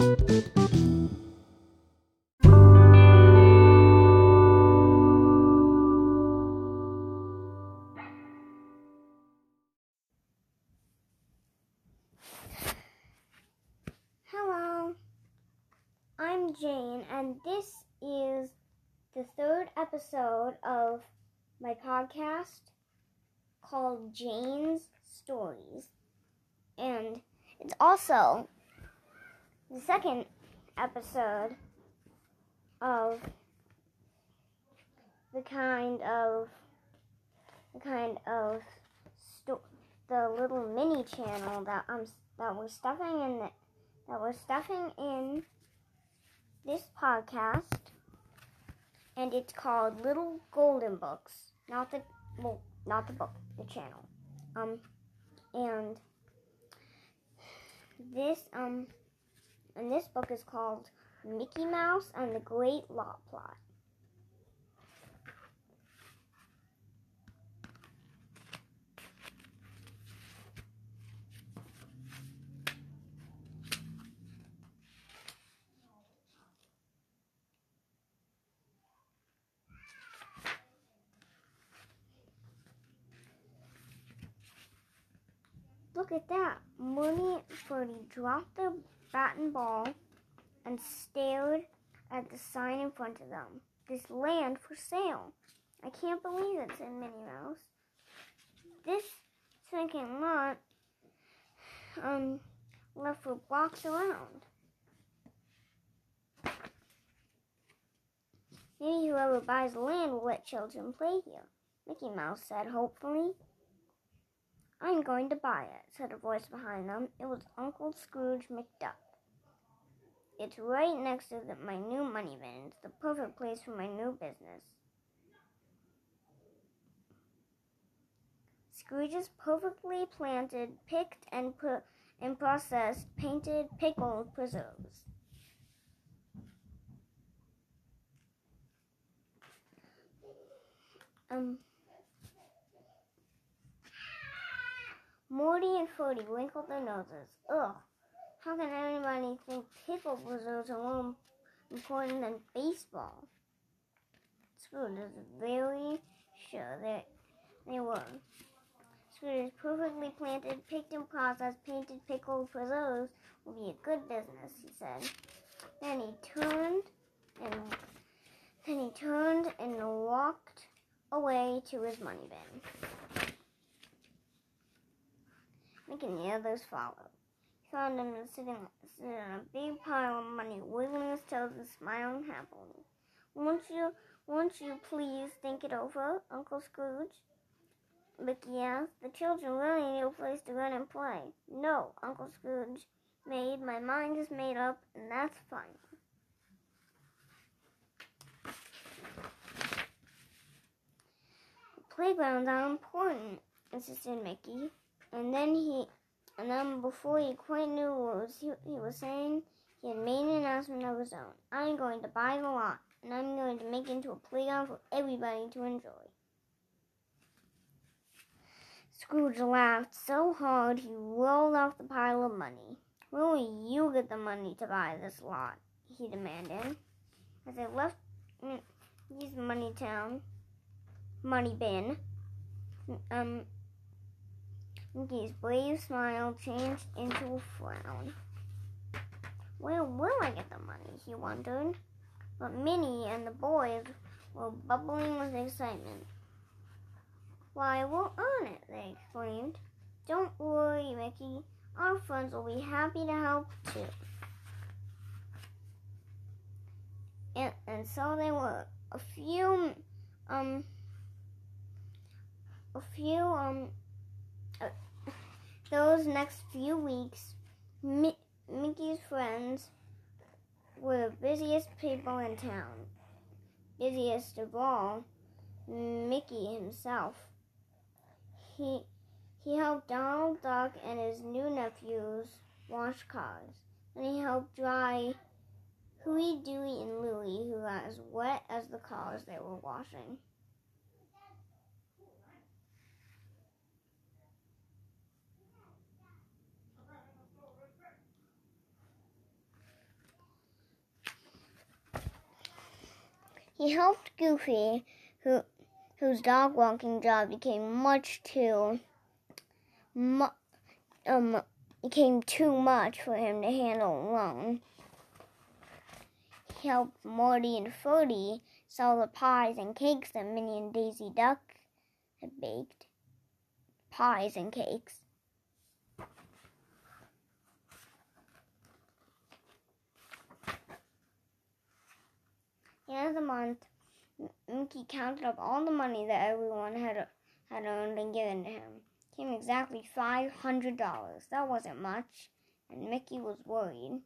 Hello, I'm Jane, and this is the third episode of my podcast called Jane's Stories. And it's also the second episode of the kind of the kind of sto- the little mini channel that I'm that we're stuffing in the, that we're stuffing in this podcast and it's called Little Golden Books. Not the well, not the book, the channel. Um, and this um, and this book is called Mickey Mouse and the Great Lot Plot. Look at that. Mooney Ferdie dropped their bat and ball and stared at the sign in front of them. This land for sale. I can't believe it, said Minnie Mouse. This second lot um left for blocks around. Maybe whoever buys the land will let children play here, Mickey Mouse said hopefully. I'm going to buy it, said a voice behind them. It was Uncle Scrooge McDuck. It's right next to the, my new money bin. It's the perfect place for my new business. Scrooge's perfectly planted, picked, and put and processed painted pickled preserves. Um. Morty and Ferdy wrinkled their noses. Ugh, how can anybody think pickle preserves are more important than baseball? Scrooge is very sure that they were. Scrooge's perfectly planted, picked and processed, painted pickled preserves will be a good business, he said. Then he turned and then he turned and walked away to his money bin. And the others follow. He found him sitting, sitting on a big pile of money, wiggling his toes and smiling happily. Won't you, won't you please think it over, Uncle Scrooge? Mickey asked. The children really need a place to run and play. No, Uncle Scrooge made. My mind is made up, and that's fine. Playgrounds are important, insisted Mickey. And then he, and then before he quite knew what was he, he was saying, he had made an announcement of his own. I'm going to buy the lot, and I'm going to make it into a playground for everybody to enjoy. Scrooge laughed so hard he rolled off the pile of money. Where will you get the money to buy this lot? he demanded. As they left his money town, money bin, um, Mickey's brave smile changed into a frown. Where will I get the money? he wondered. But Minnie and the boys were bubbling with excitement. Why, we'll earn it, they exclaimed. Don't worry, Mickey. Our friends will be happy to help too. And, and so they were. A few, um, a few, um, those next few weeks, Mi- Mickey's friends were the busiest people in town. Busiest of all, Mickey himself. He he helped Donald Duck and his new nephews wash cars, and he helped dry Huey, Dewey, and Louie, who got as wet as the cars they were washing. He helped Goofy, who whose dog walking job became much too mu- um became too much for him to handle alone. He helped Morty and Ferdie sell the pies and cakes that Minnie and Daisy Duck had baked. Pies and cakes. The end of the month, Mickey counted up all the money that everyone had had earned and given to him. It came exactly five hundred dollars. That wasn't much, and Mickey was worried.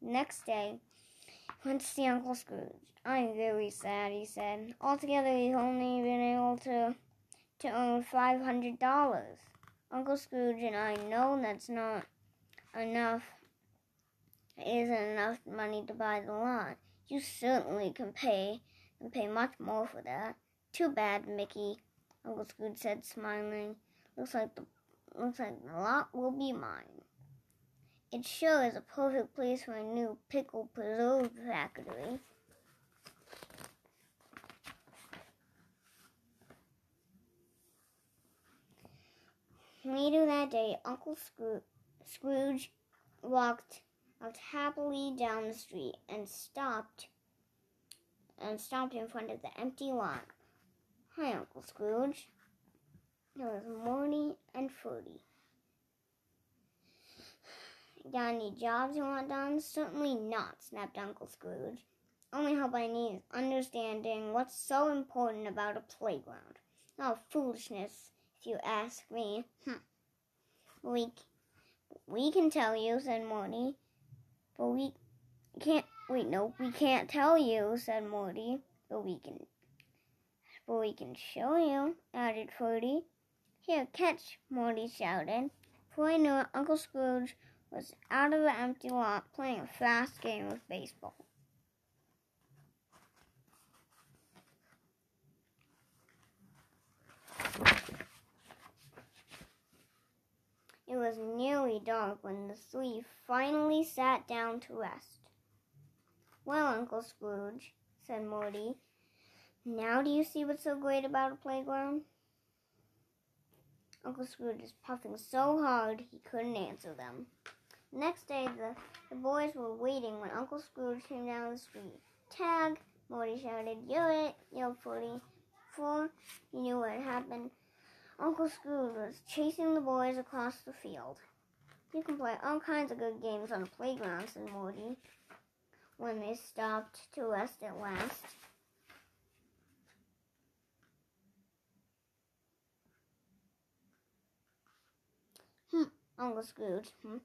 Next day, went to see Uncle Scrooge. I'm very sad, he said. Altogether, he's only been able to to earn five hundred dollars. Uncle Scrooge and I know that's not enough. It isn't enough money to buy the lot. You certainly can pay and pay much more for that. Too bad, Mickey, Uncle Scrooge said, smiling. Looks like the looks like the lot will be mine. It sure is a perfect place for a new pickle preserve factory. Later that day, Uncle Scroo- Scrooge walked walked happily down the street and stopped and stopped in front of the empty lot. Hi, Uncle Scrooge. It was Morty and Fruity. Got any jobs you want done? Certainly not, snapped Uncle Scrooge. Only help I need is understanding what's so important about a playground. Oh, foolishness, if you ask me. Hm. We, we can tell you, said Morty. Can't. Wait, no, we can't tell you," said Morty. "But we can. But we can show you," added Fruity. "Here, catch!" Morty shouted. Before I knew it, Uncle Scrooge was out of the empty lot playing a fast game of baseball. It was nearly dark when the three finally sat down to rest. Well, Uncle Scrooge, said Morty, now do you see what's so great about a playground? Uncle Scrooge was puffing so hard he couldn't answer them. Next day, the, the boys were waiting when Uncle Scrooge came down the street. Tag! Morty shouted. You're it, yelled Ferdie. Before he knew what had happened, Uncle Scrooge was chasing the boys across the field. You can play all kinds of good games on the playground, said Morty, when they stopped to rest at last. Hmm, Uncle Scrooge. Hmm.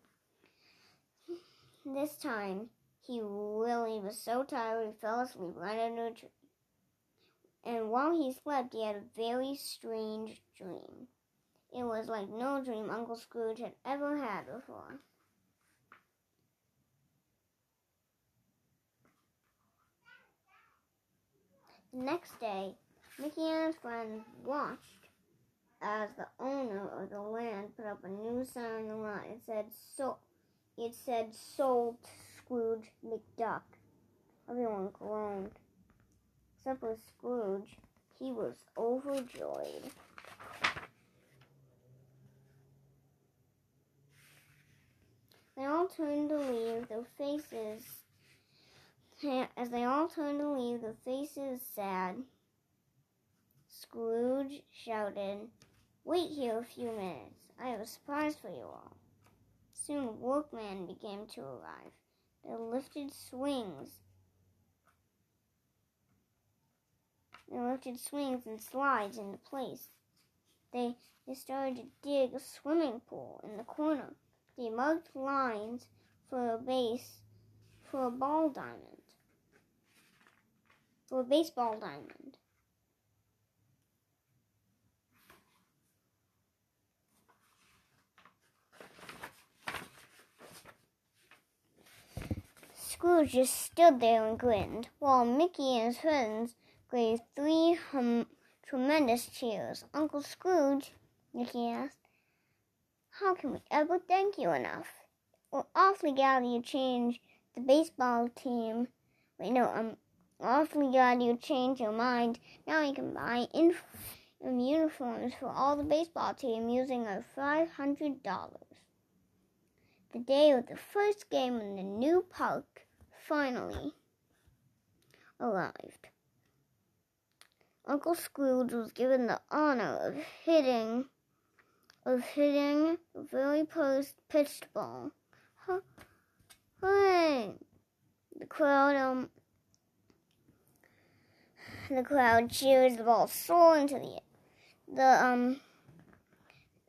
This time, he really was so tired he fell asleep right under a tree and while he slept, he had a very strange dream. It was like no dream Uncle Scrooge had ever had before. Next day, Mickey and his friends watched as the owner of the land put up a new sign on the lot. It said so it said sold Scrooge McDuck. Everyone groaned except for Scrooge. He was overjoyed. They all turned to leave, their faces, as they all turned to leave, their faces sad. Scrooge shouted, Wait here a few minutes. I have a surprise for you all. Soon workmen began to arrive. They lifted swings They lifted swings and slides into place. They, they started to dig a swimming pool in the corner. They marked lines for a base for a ball diamond. For a baseball diamond. Scrooge just stood there and grinned, while Mickey and his friends gave three hum- tremendous cheers. Uncle Scrooge, Mickey asked, how can we ever thank you enough? We're awfully glad you changed the baseball team. Wait, no, um, awfully glad you changed your mind. Now you can buy inf- uniforms for all the baseball team using our $500. The day of the first game in the new park finally arrived. Uncle Scrooge was given the honor of hitting of hitting the very first pitched ball. Huh. Hooray! The crowd um the crowd cheers the ball soared into the air. The um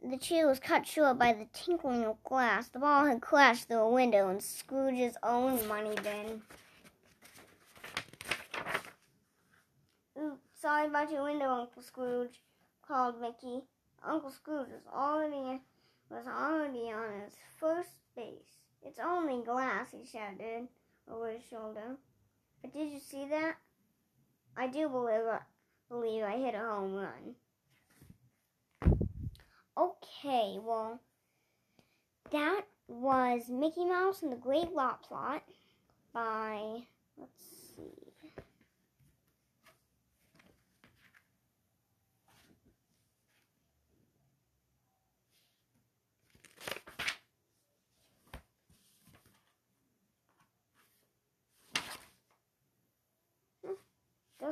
the cheer was cut short by the tinkling of glass. The ball had crashed through a window in Scrooge's own money bin. Oops, sorry about your window, Uncle Scrooge, called Mickey. Uncle Scrooge was already was already on his first base. It's only glass, he shouted over his shoulder. But did you see that? I do believe I, believe I hit a home run. Okay, well, that was Mickey Mouse and the Great Lot Plot by, let's see.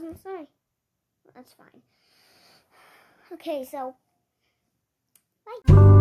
Doesn't say. That's fine. Okay, so bye.